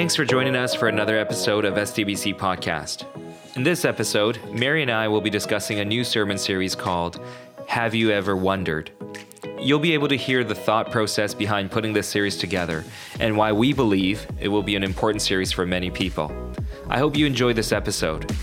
Thanks for joining us for another episode of SDBC Podcast. In this episode, Mary and I will be discussing a new sermon series called Have You Ever Wondered? You'll be able to hear the thought process behind putting this series together and why we believe it will be an important series for many people. I hope you enjoy this episode.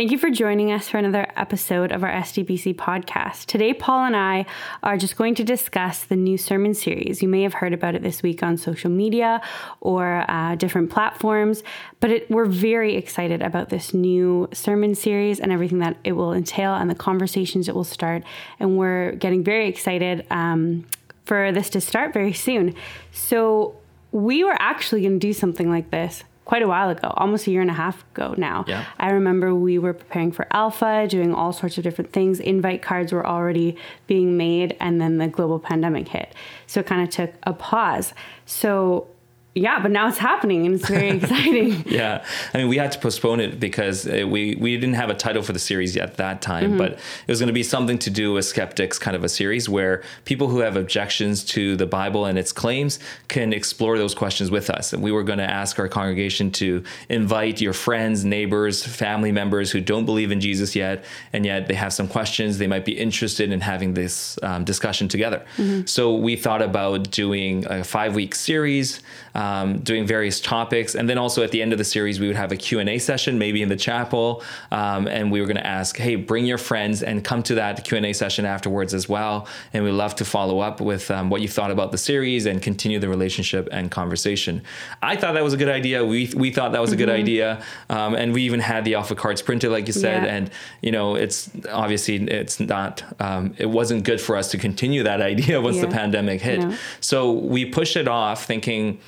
Thank you for joining us for another episode of our SDBC podcast. Today, Paul and I are just going to discuss the new sermon series. You may have heard about it this week on social media or uh, different platforms, but it, we're very excited about this new sermon series and everything that it will entail and the conversations it will start. And we're getting very excited um, for this to start very soon. So, we were actually going to do something like this quite a while ago, almost a year and a half ago now. Yeah. I remember we were preparing for Alpha, doing all sorts of different things. Invite cards were already being made, and then the global pandemic hit. So it kind of took a pause. So yeah, but now it's happening and it's very exciting. yeah, I mean, we had to postpone it because uh, we we didn't have a title for the series yet that time, mm-hmm. but it was going to be something to do with skeptics, kind of a series where people who have objections to the Bible and its claims can explore those questions with us. And we were going to ask our congregation to invite your friends, neighbors, family members who don't believe in Jesus yet, and yet they have some questions. They might be interested in having this um, discussion together. Mm-hmm. So we thought about doing a five week series um, doing various topics. And then also at the end of the series, we would have a Q&A session, maybe in the chapel. Um, and we were going to ask, hey, bring your friends and come to that Q&A session afterwards as well. And we'd love to follow up with um, what you thought about the series and continue the relationship and conversation. I thought that was a good idea. We, we thought that was a good mm-hmm. idea. Um, and we even had the alpha cards printed, like you said. Yeah. And, you know, it's obviously it's not, um, it wasn't good for us to continue that idea once yeah. the pandemic hit. No. So we pushed it off thinking,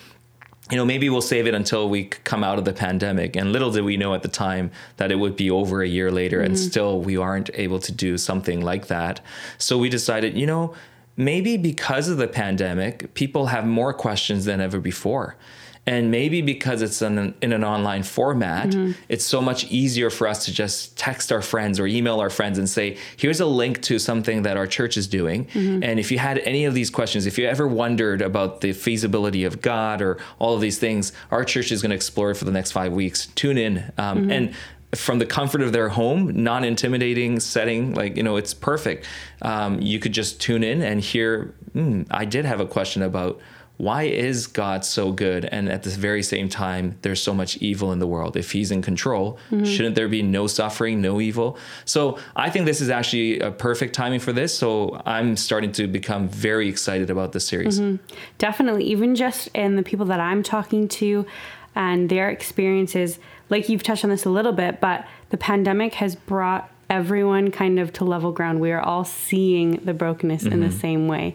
you know, maybe we'll save it until we come out of the pandemic. And little did we know at the time that it would be over a year later, mm-hmm. and still we aren't able to do something like that. So we decided, you know, maybe because of the pandemic, people have more questions than ever before. And maybe because it's in in an online format, mm-hmm. it's so much easier for us to just text our friends or email our friends and say, here's a link to something that our church is doing. Mm-hmm. And if you had any of these questions, if you ever wondered about the feasibility of God or all of these things, our church is going to explore it for the next five weeks. Tune in. Um, mm-hmm. And from the comfort of their home, non intimidating setting, like, you know, it's perfect. Um, you could just tune in and hear, mm, I did have a question about why is God so good? And at the very same time, there's so much evil in the world. If He's in control, mm-hmm. shouldn't there be no suffering, no evil? So I think this is actually a perfect timing for this. So I'm starting to become very excited about this series. Mm-hmm. Definitely. Even just in the people that I'm talking to and their experiences, like you've touched on this a little bit, but the pandemic has brought everyone kind of to level ground. We are all seeing the brokenness mm-hmm. in the mm-hmm. same way.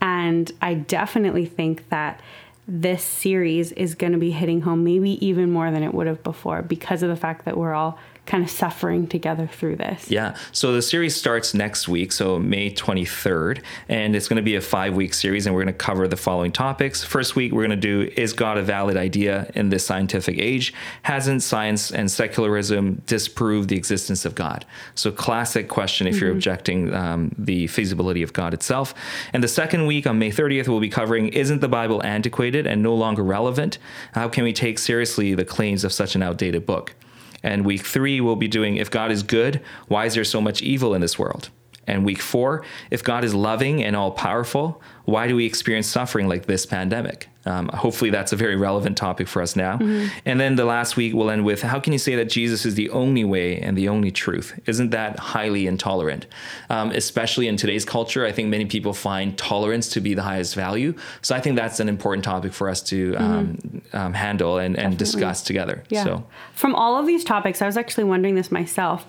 And I definitely think that this series is going to be hitting home maybe even more than it would have before because of the fact that we're all kind of suffering together through this. Yeah. So the series starts next week, so May 23rd, and it's going to be a five week series, and we're going to cover the following topics. First week, we're going to do Is God a valid idea in this scientific age? Hasn't science and secularism disproved the existence of God? So, classic question if mm-hmm. you're objecting um, the feasibility of God itself. And the second week, on May 30th, we'll be covering Isn't the Bible antiquated and no longer relevant? How can we take seriously the claims of such an outdated book? And week three, we'll be doing If God is good, why is there so much evil in this world? And week four, if God is loving and all powerful, why do we experience suffering like this pandemic? Um, hopefully, that's a very relevant topic for us now. Mm-hmm. And then the last week, we'll end with how can you say that Jesus is the only way and the only truth? Isn't that highly intolerant? Um, especially in today's culture, I think many people find tolerance to be the highest value. So I think that's an important topic for us to um, mm-hmm. um, handle and, and discuss together. Yeah. So, from all of these topics, I was actually wondering this myself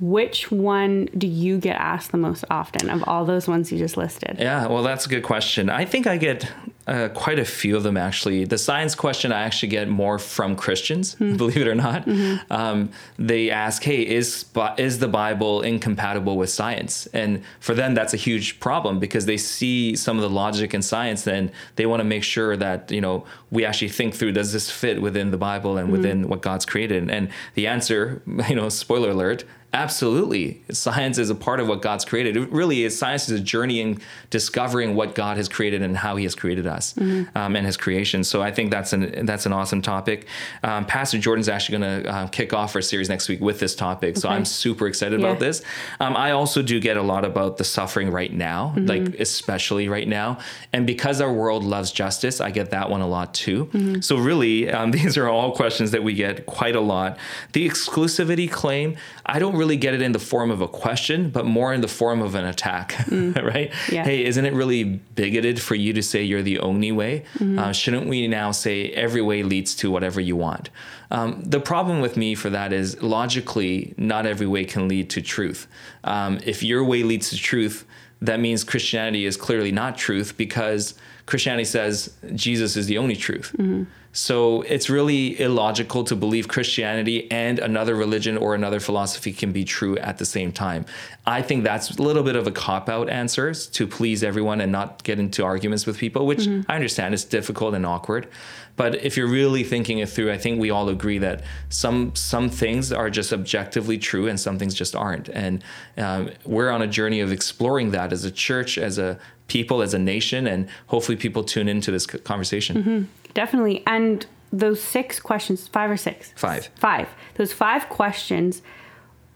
which one do you get asked the most often of all those ones you just listed? Yeah, well, that's a good question. I think I get uh, quite a few of them actually. The science question I actually get more from Christians, mm believe it or not. Mm-hmm. Um, they ask, "Hey, is is the Bible incompatible with science?" And for them, that's a huge problem because they see some of the logic in science, and they want to make sure that you know we actually think through: Does this fit within the Bible and mm-hmm. within what God's created? And the answer, you know, spoiler alert, Absolutely. Science is a part of what God's created. It really is. Science is a journey in discovering what God has created and how He has created us mm-hmm. um, and His creation. So I think that's an that's an awesome topic. Um, Pastor Jordan's actually going to uh, kick off our series next week with this topic. So I'm super excited yeah. about this. Um, I also do get a lot about the suffering right now, mm-hmm. like especially right now. And because our world loves justice, I get that one a lot too. Mm-hmm. So really, um, these are all questions that we get quite a lot. The exclusivity claim, I don't really get it in the form of a question, but more in the form of an attack, mm. right? Yeah. Hey, isn't it really bigoted for you to say you're the only way? Mm-hmm. Uh, shouldn't we now say every way leads to whatever you want? Um, the problem with me for that is logically, not every way can lead to truth. Um, if your way leads to truth, that means Christianity is clearly not truth because Christianity says Jesus is the only truth. Mm-hmm. So it's really illogical to believe Christianity and another religion or another philosophy can be true at the same time. I think that's a little bit of a cop out answer to please everyone and not get into arguments with people, which mm-hmm. I understand is difficult and awkward. But if you're really thinking it through, I think we all agree that some some things are just objectively true and some things just aren't. And um, we're on a journey of exploring that as a church, as a people, as a nation, and hopefully people tune into this conversation. Mm-hmm. Definitely. And those six questions, five or six? Five. Five. Those five questions,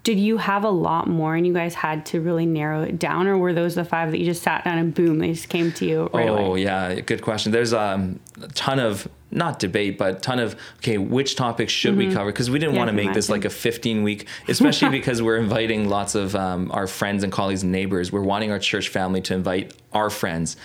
did you have a lot more and you guys had to really narrow it down? Or were those the five that you just sat down and boom, they just came to you right oh, away? yeah. Good question. There's um, a ton of not debate, but ton of okay, which topics should mm-hmm. we cover? Because we didn't yeah, want to make this like a 15 week, especially because we're inviting lots of um, our friends and colleagues and neighbors. We're wanting our church family to invite our friends.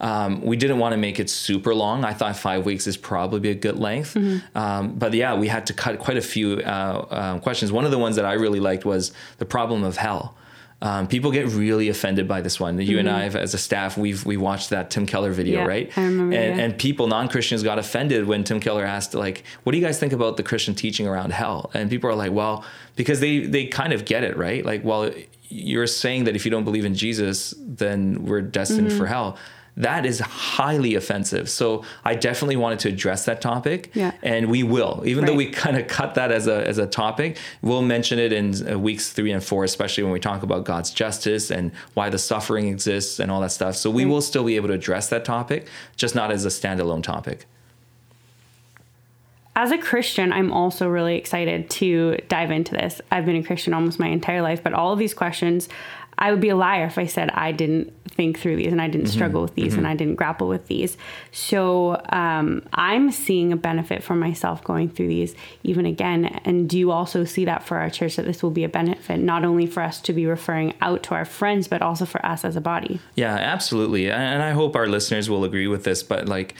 Um, we didn't want to make it super long. I thought five weeks is probably a good length. Mm-hmm. Um, but yeah, we had to cut quite a few uh, uh, questions. One of the ones that I really liked was the problem of hell. Um, people get really offended by this one. You mm-hmm. and I, as a staff, we've we watched that Tim Keller video, yeah, right? I remember, and, yeah. and people, non Christians, got offended when Tim Keller asked, like, "What do you guys think about the Christian teaching around hell?" And people are like, "Well, because they they kind of get it, right? Like, well, you're saying that if you don't believe in Jesus, then we're destined mm-hmm. for hell." That is highly offensive. So I definitely wanted to address that topic, yeah. and we will. Even right. though we kind of cut that as a as a topic, we'll mention it in uh, weeks three and four, especially when we talk about God's justice and why the suffering exists and all that stuff. So we right. will still be able to address that topic, just not as a standalone topic as a Christian, I'm also really excited to dive into this. I've been a Christian almost my entire life, but all of these questions I would be a liar if I said I didn't think through these and I didn't mm-hmm. struggle with these mm-hmm. and I didn't grapple with these. So um, I'm seeing a benefit for myself going through these even again. And do you also see that for our church that this will be a benefit not only for us to be referring out to our friends, but also for us as a body? Yeah, absolutely. And I hope our listeners will agree with this. But like,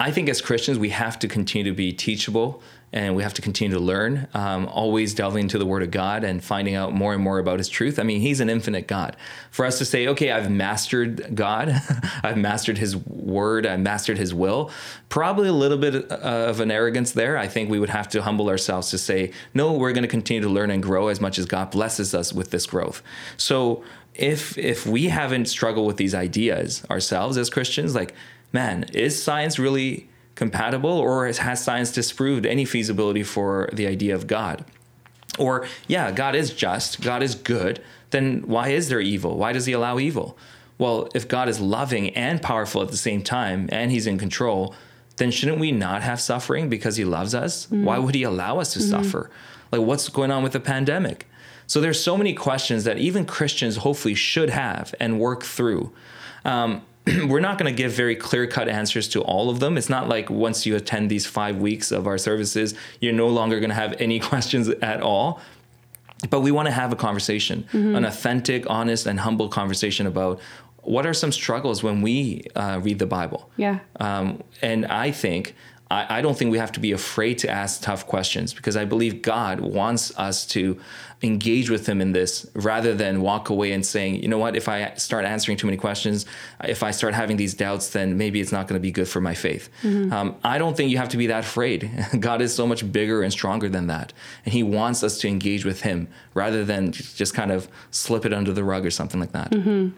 I think as Christians, we have to continue to be teachable and we have to continue to learn, um, always delving into the Word of God and finding out more and more about His truth. I mean, He's an infinite God. For us to say, okay, I've mastered God, I've mastered His Word, I've mastered His will, probably a little bit of an arrogance there. I think we would have to humble ourselves to say, no, we're going to continue to learn and grow as much as God blesses us with this growth. So if if we haven't struggled with these ideas ourselves as Christians, like, man, is science really compatible or has science disproved any feasibility for the idea of God? Or, yeah, God is just, God is good, then why is there evil? Why does he allow evil? Well, if God is loving and powerful at the same time and he's in control, then shouldn't we not have suffering because he loves us? Mm-hmm. Why would he allow us to mm-hmm. suffer? Like what's going on with the pandemic? So there's so many questions that even Christians hopefully should have and work through. Um, we're not going to give very clear cut answers to all of them. It's not like once you attend these five weeks of our services, you're no longer going to have any questions at all. But we want to have a conversation, mm-hmm. an authentic, honest, and humble conversation about what are some struggles when we uh, read the Bible. Yeah. Um, and I think I, I, don't think we have to be afraid to ask tough questions because I believe God wants us to engage with Him in this rather than walk away and saying, you know what, if I start answering too many questions, if I start having these doubts, then maybe it's not going to be good for my faith. Mm-hmm. Um, I don't think you have to be that afraid. God is so much bigger and stronger than that. And He wants us to engage with Him rather than just kind of slip it under the rug or something like that. Mm-hmm.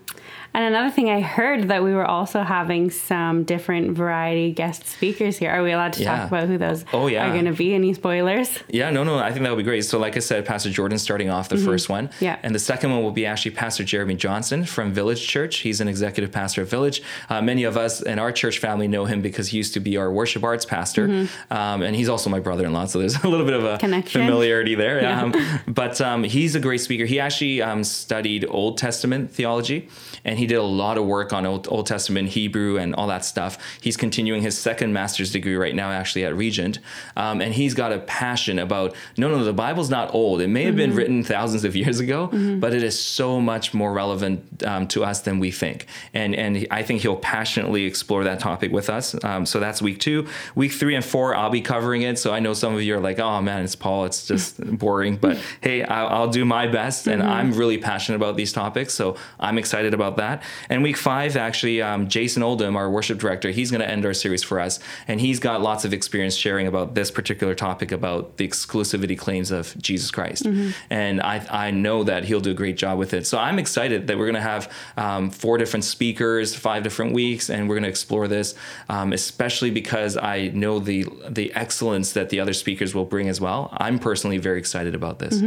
And another thing I heard that we were also having some different variety guest speakers here. Are we allowed to Yeah. talk about who those Oh, yeah. are going to be? Any spoilers? Yeah, no, no, I think that would be great. So, like I said, Pastor Jordan starting off the first one. Mm-hmm. Yeah. And the second one will be actually Pastor Jeremy Johnson from Village Church. He's an executive pastor at Village. Uh, many of us in our church family know him because he used to be our worship arts pastor. Um, and he's also my brother in law. So, there's a little bit of a Mm-hmm. Connection. familiarity there. Um, but um, he's a great speaker. He actually um, studied Old Testament theology and he did a lot of work on Old, Old Testament, Hebrew, and all that stuff. He's continuing his second master's degree right now, actually at Regent. Um, and he's got a passion about no, no, the Bible's not old. It may have been written thousands of years ago, but it is so much more relevant um, to us than we think. And, and I think he'll passionately explore that topic with us. Um, so that's week two. Week three and four, I'll be covering it. So I know some of you are like, oh man, it's Paul. It's just boring. But hey, I'll, I'll do my best. And I'm really passionate about these topics. So I'm excited about that. And week five, actually, um, Jason Oldham, our worship director, he's going to end our series for us. And he's got lots of experience sharing about this particular topic about the exclusivity claims of Jesus Christ. And I, I know that he'll do a great job with it. So I'm excited that we're going to have um, four different speakers, five different weeks, and we're going to explore this, um, especially because I know the the excellence that the other speakers will bring as well. I'm personally very excited about this.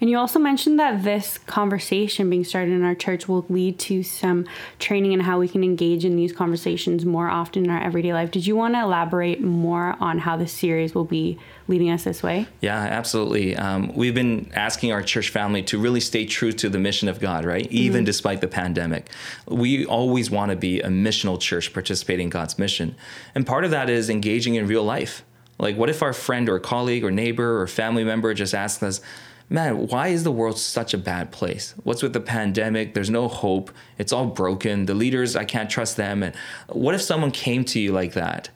And you also mentioned that this conversation being started in our church will lead to some training in how we can engage in these conversations more often in our everyday life. Did you want to elaborate more on how this series will be leading us this way? Yeah, absolutely. Um, we've been asking our church family to really stay true to the mission of God, right? Even despite the pandemic. We always want to be a missional church participating in God's mission. And part of that is engaging in real life. Like, what if our friend or colleague or neighbor or family member just asks us, Man, why is the world such a bad place? What's with the pandemic? There's no hope. It's all broken. The leaders, I can't trust them. And what if someone came to you like that?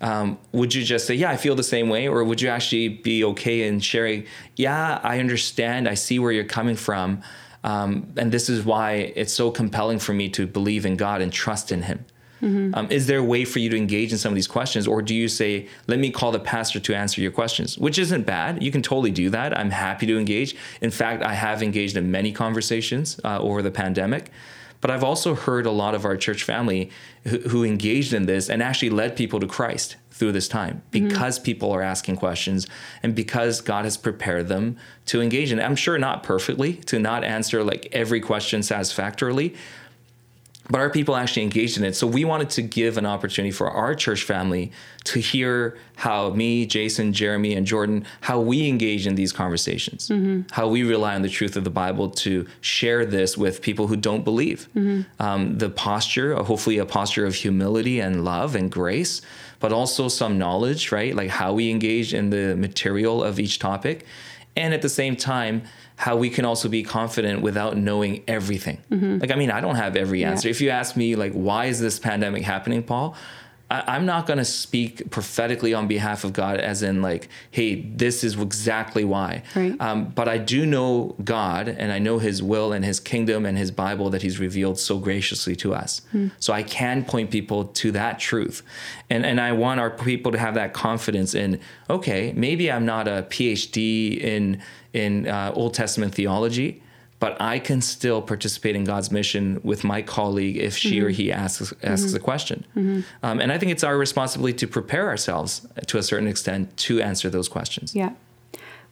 um, would you just say, "Yeah, I feel the same way," or would you actually be okay in sharing? Yeah, I understand. I see where you're coming from, um, and this is why it's so compelling for me to believe in God and trust in Him. Um, is there a way for you to engage in some of these questions, or do you say, "Let me call the pastor to answer your questions," which isn't bad. You can totally do that. I'm happy to engage. In fact, I have engaged in many conversations uh, over the pandemic. But I've also heard a lot of our church family who, who engaged in this and actually led people to Christ through this time because people are asking questions and because God has prepared them to engage in it. I'm sure not perfectly, to not answer like every question satisfactorily, but our people actually engaged in it. So we wanted to give an opportunity for our church family to hear how me, Jason, Jeremy, and Jordan, how we engage in these conversations, mm-hmm. how we rely on the truth of the Bible to share this with people who don't believe. Mm-hmm. Um, the posture, uh, hopefully, a posture of humility and love and grace, but also some knowledge, right? Like how we engage in the material of each topic. And at the same time, how we can also be confident without knowing everything. Mm-hmm. Like, I mean, I don't have every answer. If you ask me, like, why is this pandemic happening, Paul? I, I'm not going to speak prophetically on behalf of God, as in, like, hey, this is exactly why. Right. Um, but I do know God, and I know His will and His kingdom and His Bible that He's revealed so graciously to us. So I can point people to that truth, and and I want our people to have that confidence in. Okay, maybe I'm not a PhD in in uh, Old Testament theology, but I can still participate in God's mission with my colleague if she or mm-hmm. he asks asks mm-hmm. a question. Mm-hmm. Um, and I think it's our responsibility to prepare ourselves to a certain extent to answer those questions. Yeah.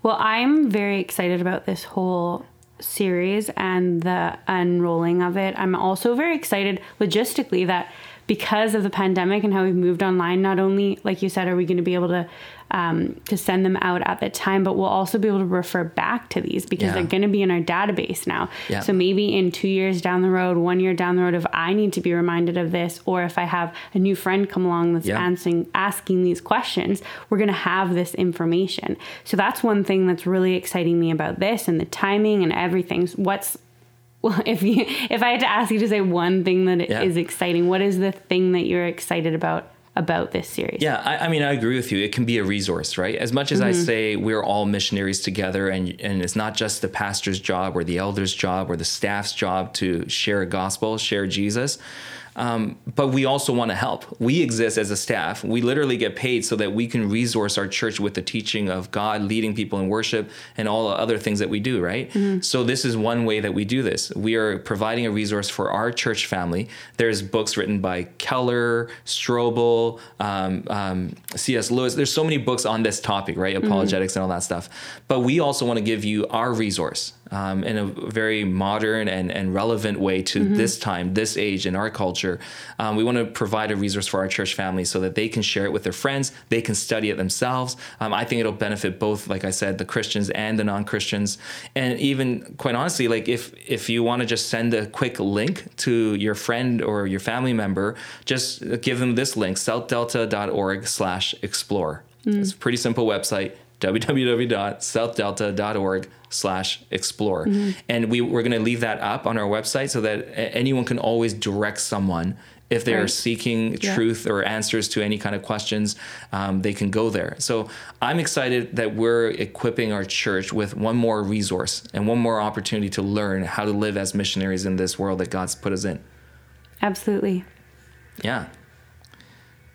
Well, I'm very excited about this whole series and the unrolling of it. I'm also very excited logistically that because of the pandemic and how we've moved online, not only, like you said, are we going to be able to um, to send them out at the time, but we'll also be able to refer back to these because Yeah. they're going to be in our database now. Yeah. So maybe in two years down the road, one year down the road, if I need to be reminded of this, or if I have a new friend come along that's Yeah. answering asking these questions, we're going to have this information. So that's one thing that's really exciting me about this and the timing and everything. What's well, if you if I had to ask you to say one thing that is Yeah. exciting, what is the thing that you're excited about about this series? Yeah, I, I mean, I agree with you. It can be a resource, right? As much as I mm-hmm. say we're all missionaries together, and and it's not just the pastor's job or the elder's job or the staff's job to share a gospel, share Jesus. Um, but we also want to help. We exist as a staff. We literally get paid so that we can resource our church with the teaching of God, leading people in worship, and all the other things that we do, right? Mm-hmm. So, this is one way that we do this. We are providing a resource for our church family. There's books written by Keller, Strobel, um, um, C.S. Lewis. There's so many books on this topic, right? Mm-hmm. Apologetics mm-hmm. and all that stuff. But we also want to give you our resource um, in a very modern and, and relevant way to mm-hmm. this time, this age, in our culture. Um, we want to provide a resource for our church family so that they can share it with their friends, they can study it themselves. Um, I think it'll benefit both, like I said, the Christians and the non Christians. And even quite honestly, like if if you want to just send a quick link to your friend or your family member, just give them this link, southdelta.org slash explore. Mm. It's a pretty simple website www.southdelta.org slash explore mm-hmm. and we, we're going to leave that up on our website so that anyone can always direct someone if they right. are seeking yeah. truth or answers to any kind of questions um, they can go there so i'm excited that we're equipping our church with one more resource and one more opportunity to learn how to live as missionaries in this world that god's put us in absolutely yeah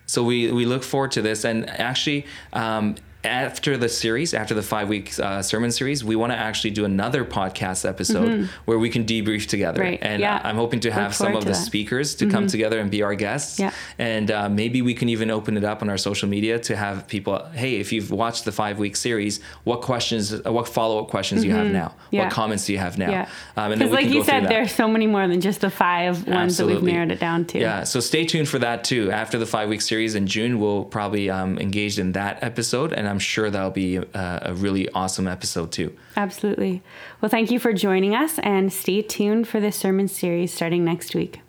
so we, we look forward to this and actually um, after the series, after the five week uh, sermon series, we want to actually do another podcast episode mm-hmm. where we can debrief together. Right. And yeah. I'm hoping to have some of the that. speakers to mm-hmm. come together and be our guests. Yeah. And uh, maybe we can even open it up on our social media to have people, hey, if you've watched the five week series, what questions, uh, what follow up questions mm-hmm. do you have mm-hmm. now? Yeah. What comments do you have now? Yeah. Um, because, like you said, there's so many more than just the five ones Absolutely. that we've narrowed it down to. Yeah. So stay tuned for that too. After the five week series in June, we'll probably um, engage in that episode, and I'm sure that'll be a, a really awesome episode too. Absolutely. Well, thank you for joining us and stay tuned for this sermon series starting next week.